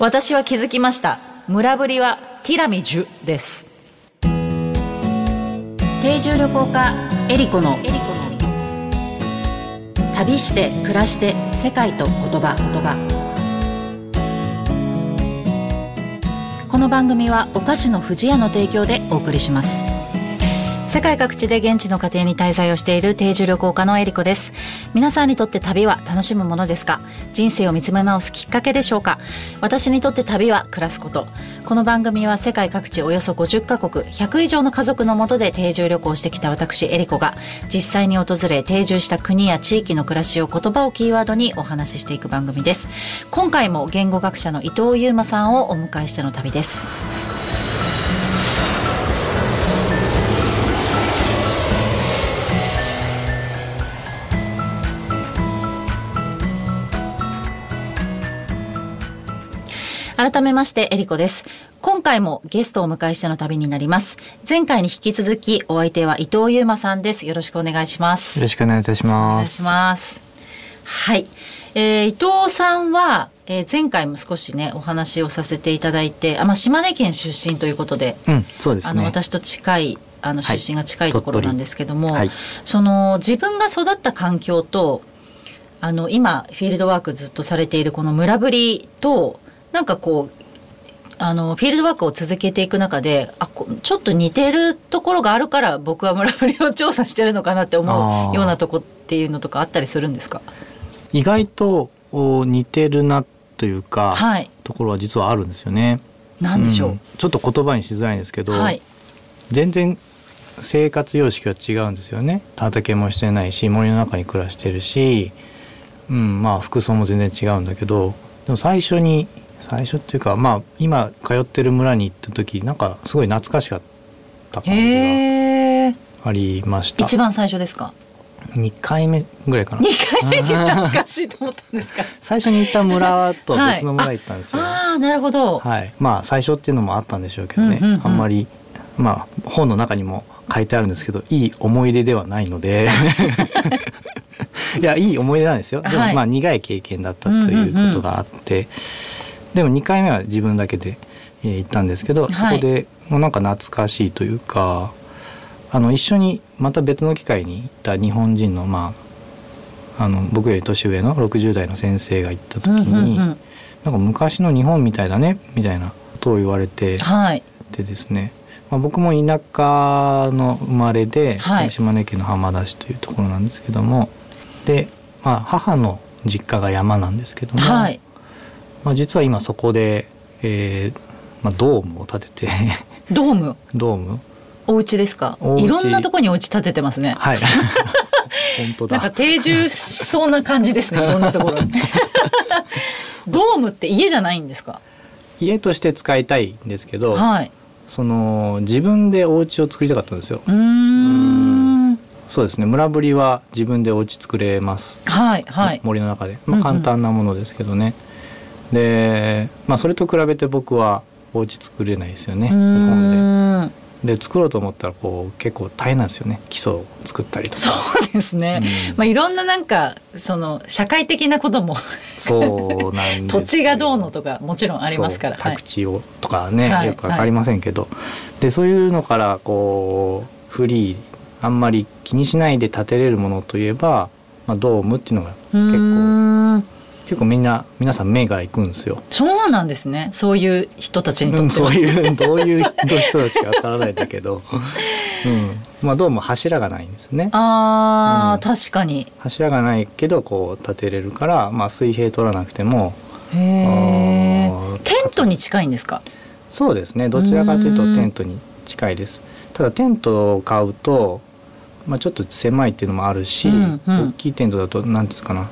私は気づきました。村ぶりはティラミジュです。定住旅行家エリコの旅して暮らして世界と言葉言葉。この番組はお菓子の不二家の提供でお送りします。世界各地で現地の家庭に滞在をしている定住旅行家のエリコです。皆さんにとって旅は楽しむものですか？人生を見つめ直すきっかけでしょうか？私にとって旅は暮らすこと。この番組は世界各地およそ50カ国100以上の家族のもとで定住旅行してきた私エリコが実際に訪れ定住した国や地域の暮らしを言葉をキーワードにお話ししていく番組です。今回も言語学者の伊藤優馬さんをお迎えしての旅です。改めましてエリコです。今回もゲストをお迎えしての旅になります。前回に引き続きお相手は伊藤優馬さんです。よろしくお願いします。よろしくお願いいたします。お願いします。はい、えー、伊藤さんは、えー、前回も少しねお話をさせていただいてあ、まあ、島根県出身ということで、うん、そうです、ね、あの私と近いあの出身が近いところなんですけども、はい、その自分が育った環境とあの今フィールドワークずっとされているこの村ぶりとなんかこうあのフィールドワークを続けていく中であちょっと似てるところがあるから僕は村ぶりを調査してるのかなって思うようなとこっていうのとかあったりするんですか？意外と似てるなというか、はい、ところは実はあるんですよね。なんでしょう、うん、ちょっと言葉にしづらいんですけど、はい、全然生活様式は違うんですよね。畑もしてないし森の中に暮らしてるし、うん、まあ服装も全然違うんだけどでも最初に最初っていうかまあ今通ってる村に行った時なんかすごい懐かしかった感じがありました。一番最初ですか？2回目ぐらいかな。2回目で懐かしいと思ったんですか？最初に行った村と別の村行ったんですよ、はい、ああなるほど。はい。まあ最初っていうのもあったんでしょうけどね、うんうんうん、あんまりまあ本の中にも書いてあるんですけどいい思い出ではないので。いやいい思い出なんですよ、でもまあ苦い経験だったということがあって、うんうんうんでも2回目は自分だけで、えー、行ったんですけど、はい、そこでもうなんか懐かしいというかあの一緒にまた別の機会に行った日本人の,、まあ、あの僕より年上の60代の先生が行った時に、なんか昔の日本みたいだねみたいなことを言われて、はい、でですね、まあ、僕も田舎の生まれで、はい、島根県の浜田市というところなんですけどもで、まあ、母の実家が山なんですけども、はい、まあ、実は今そこで、えーまあ、ドームを建てて。ドーム？ドーム？お家ですか？いろんなところにお家建ててますね。はい。本当だ。なんか定住しそうな感じですね いろんなところに。ドームって家じゃないんですか？家として使いたいんですけど、はい、その自分でお家を作りたかったんですよ。うん。そうですね。村ぶりは自分でお家作れます。はいはい。森の中で、まあ、簡単なものですけどね、うんうんで、まあ、それと比べて僕はお家作れないですよね日本で。で作ろうと思ったらこう結構大変なんですよね基礎を作ったりとか。そうですね、うん、まあいろんななんかその社会的なこともそうなん 土地がどうのとかもちろんありますから。宅地をとかね、はい、よくわかりませんけど、はい、でそういうのからこうフリーあんまり気にしないで建てれるものといえば、まあ、ドームっていうのが結構結構みんな皆さん目が行くんですよ。そうなんですね。そういう人たちにとって、うん、そういうどういう人たちかわからないんだけど、うん、まあどうも柱がないんですね。ああ、うん、確かに。柱がないけどこう立てれるから、まあ水平取らなくても。へえ。テントに近いんですか？そうですね。どちらかというとテントに近いです。ただテントを買うと。まあ、ちょっと狭いっていうのもあるし、うんうん、大きいテントだと何ですかな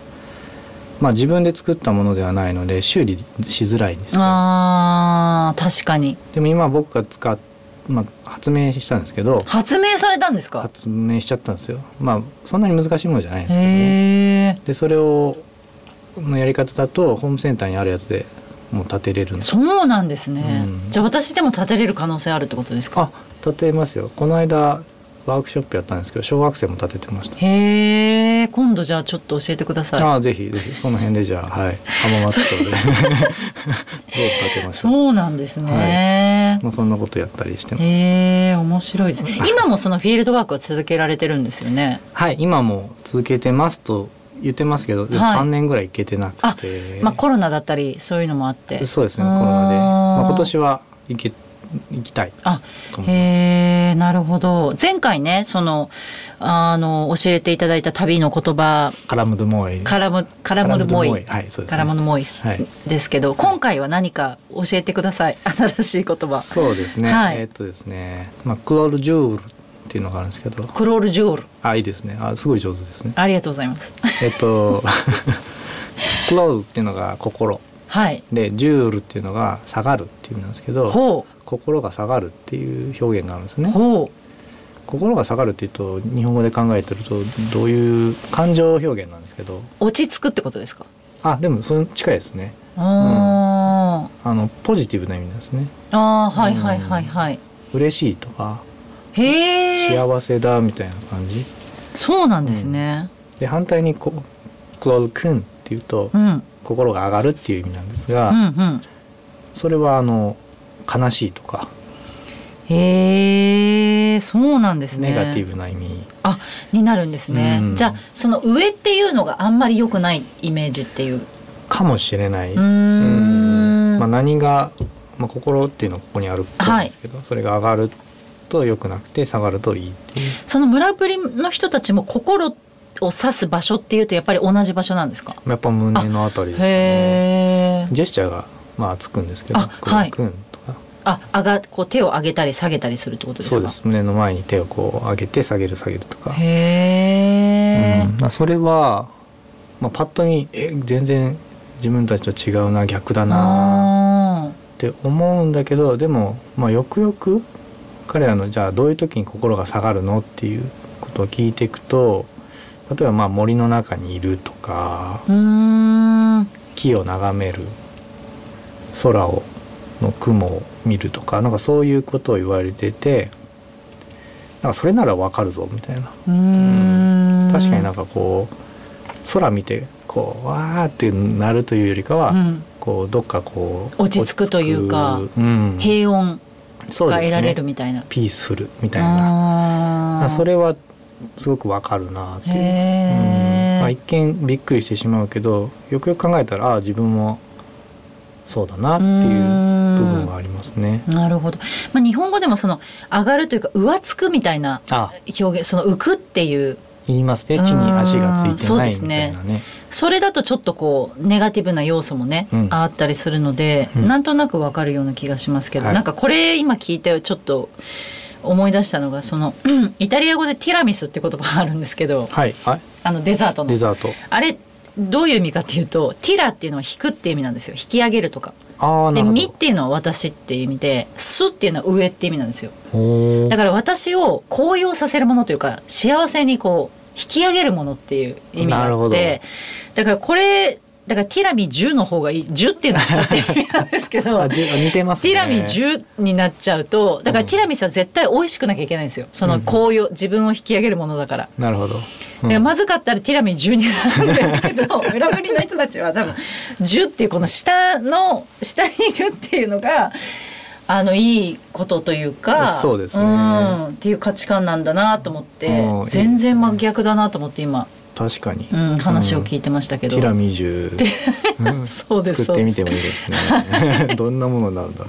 まあ、自分で作ったものではないので修理しづらいんですあ確かに。でも今僕が使っまあ、発明したんですけど発明されたんですか？発明しちゃったんですよ。まあそんなに難しいものじゃないんですけど、ね、でそれをのやり方だとホームセンターにあるやつでもう立てれるそうなんですね、うん、じゃあ私でも立てれる可能性あるってことですか？あ立てますよ。この間ワークショップやったんですけど小学生も立ててました。へえ今度じゃあちょっと教えてください。ああぜひぜひ。その辺でじゃあはい。浜松町で どう立てましたそうなんですね、はい、まあそんなことやったりしてます。へえ面白いですね。今もそのフィールドワークは続けられてるんですよね。はい今も続けてますと言ってますけど、でも3年ぐらい行けてなくて、はい、まあコロナだったりそういうのもあって。そうですねコロナで、まあ、今年は行け行きたいあへえなるほど。前回ねそのあの教えていただいた旅の言葉。カラムドモイ。カラムカラムドモイ。はいそうです、ね、カラムドモイです。けど、はい、今回は何か教えてください。新しい言葉。そうですね、はい、えー、っとですね。まあクロールジュールっていうのがあるんですけど。クロールジュール。あいいですね。あすごい上手ですね。ありがとうございます。えっと クロールっていうのが心はい、でジュールっていうのが下がるっていう意味なんですけど心が下がるっていう表現があるんですね。心が下がるっていうと日本語で考えてるとどういう感情表現なんですけど。落ち着くってことですか？あでもそれ近いですね。あ、うん、あのポジティブな意味ですね。あはいはいはいはい、うん、嬉しいとかへ幸せだみたいな感じ。そうなんですね、うん、で反対にこうクロールくんっていうと、うん、心が上がるっていう意味なんですが、うんうん、それはあの悲しいとかへえそうなんですね。ネガティブな意味。あになるんですね、うん、じゃあその上っていうのがあんまり良くないイメージっていう。かもしれない。うん。まあ、何が、まあ、心っていうのはここにあるんですけど、はい、それが上がると良くなくて下がるといいっていう。その村ぶりの人たちも心を指す場所っていうとやっぱり同じ場所なんですか？やっぱ胸のあたりですね。ジェスチャーがまあつくんですけど、はい、あ上がこう手を上げたり下げたりするってことですか？そうです。胸の前に手をこう上げて下げる下げるとか。へえ、うん、それは、まあ、パッとにえ全然自分たちと違うな逆だな。って思うんだけどでも、まあ、よくよく彼らのじゃあどういう時に心が下がるの？っていうことを聞いていくと例えばまあ森の中にいるとか木を眺める空をの雲を見るとかなんかそういうことを言われててなんかそれならわかるぞみたいな。うん。確かになんかこう空見てこうわーってなるというよりかは、うん、こうどっかこう落ち着くというか、うん、平穏が得られるみたいな、ね、ピースフルみたいな。それはすごくわかるなっていう、うんまあ、一見びっくりしてしまうけどよくよく考えたらああ自分もそうだなっていう部分はありますね。なるほど。まあ日本語でもその上がるというか上つくみたいな表現、その浮くっていう言いますね。地に足がついてないみたいなね。ねそれだとちょっとこうネガティブな要素もね、うん、あったりするので、うん、なんとなくわかるような気がしますけど、はい、なんかこれ今聞いてちょっと。思い出したのがその、うん、イタリア語でティラミスって言葉があるんですけど、はい、あのデザートの。デザート。あれどういう意味かっていうとティラっていうのは引くっていう意味なんですよ。引き上げるとか。で「み」っていうのは私っていう意味で「す」っていうのは上っていう意味なんですよ。だから私を高揚させるものというか幸せにこう引き上げるものっていう意味があってだからこれだからティラミ10の方がいい。10っていうのは下って意味なんですけど。似てます、ね、ティラミ10になっちゃうとだからティラミスは絶対美味しくなきゃいけないんですよ。その紅葉、うん、自分を引き上げるものだから。なるほど、うん、まずかったらティラミ10になるんだけど 村ぶりの人たちは多分10っていうこの下の下に行くっていうのが。あのいいことというかそうですね、うん、っていう価値観なんだなと思って。全然真逆だなと思って今確かに、うん、話を聞いてましたけど、ティラミジュ、そうです作ってみてもいいですね。どんなものなんだ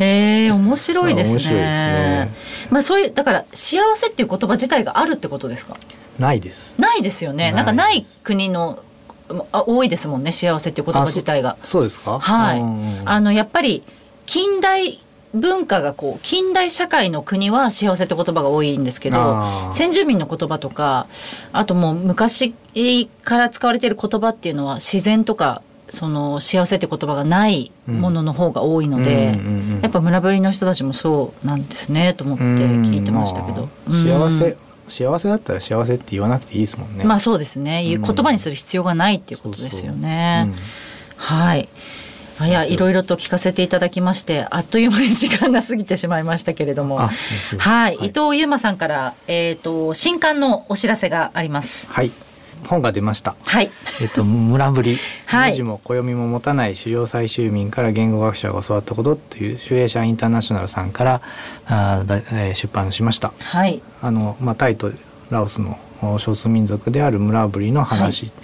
へえ面白いですね。面白いですね。まあそういうだから幸せっていう言葉自体があるってことですか？ないです。ないですよね。なんかない国のあ多いですもんね幸せっていう言葉自体が。そうですか？はい。あのやっぱり近代文化がこう近代社会の国は幸せって言葉が多いんですけど先住民の言葉とかあともう昔から使われている言葉っていうのは自然とかその幸せって言葉がないものの方が多いので、やっぱ村ぶりの人たちもそうなんですねと思って聞いてましたけど、幸せ幸せだったら幸せって言わなくていいですもんね。まあそうですね。言葉にする必要がないっていうことですよね、はいいやいろいろと聞かせていただきましてあっという間に時間が過ぎてしまいましたけれども。はい、はい、伊藤優馬さんから、えーと、新刊のお知らせがあります。はい。本が出ました。はい。えっと村ぶり、文字も暦も持たない狩猟採集民から言語学者が教わったことという集英社インターナショナルさんからあだ、えー、出版しました。はい。あのまあタイとラオスの少数民族である村ぶりの話、はい、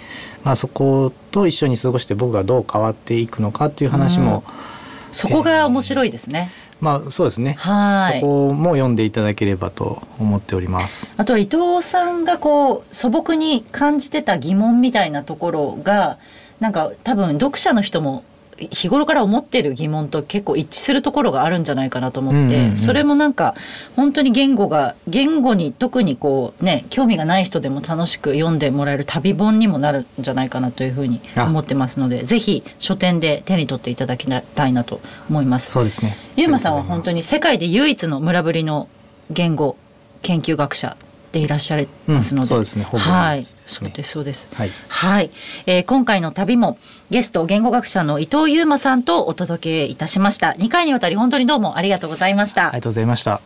まあそこと一緒に過ごして僕がどう変わっていくのかっていう話も、うん、そこが面白いですね。えーまあそうですね。はい。そこも読んでいただければと思っております。あとは伊藤さんがこう素朴に感じてた疑問みたいなところがなんか多分読者の人も日頃から思ってる疑問と結構一致するところがあるんじゃないかなと思って、それもなんか本当に言語が言語に特にこうね興味がない人でも楽しく読んでもらえる旅本にもなるんじゃないかなというふうに思ってますのでぜひ書店で手に取っていただきたいなと思います。そうですね。ゆうまさんは本当に世界で唯一の村ぶりの言語研究学者ていらっしゃいますので、うん、そうですね。はい、そうですそうです。はい、はい、えー、今回の旅もゲスト言語学者の伊藤優馬さんとお届けいたしました。2回にわたり本当にどうもありがとうございました。ありがとうございました。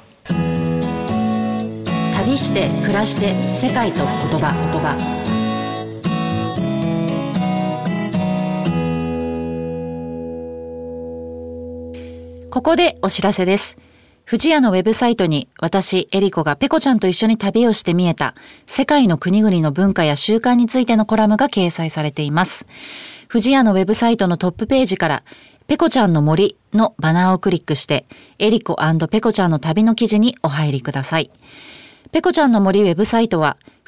旅して暮らして世界と言葉言葉。ここでお知らせです。富士屋のウェブサイトに私、エリコがペコちゃんと一緒に旅をして見えた世界の国々の文化や習慣についてのコラムが掲載されています。富士屋のウェブサイトのトップページからペコちゃんの森のバナーをクリックしてエリコペコちゃんの旅の記事にお入りください。ペコちゃんの森ウェブサイトは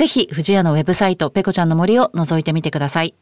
ぜひ、藤屋のウェブサイト、ペコちゃんの森を覗いてみてください。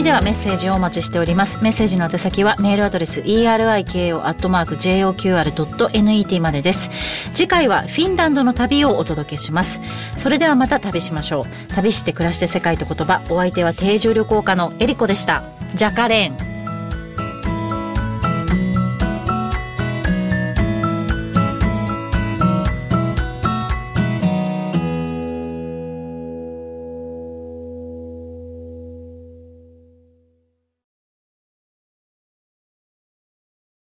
組ではメッセージをお待ちしております。メッセージの宛先はメールアドレス eriko.joqr.net までです。次回はフィンランドの旅をお届けします。それではまた旅しましょう。旅して暮らして世界と言葉。お相手は定住旅行家のエリコでした。ジャカレーン。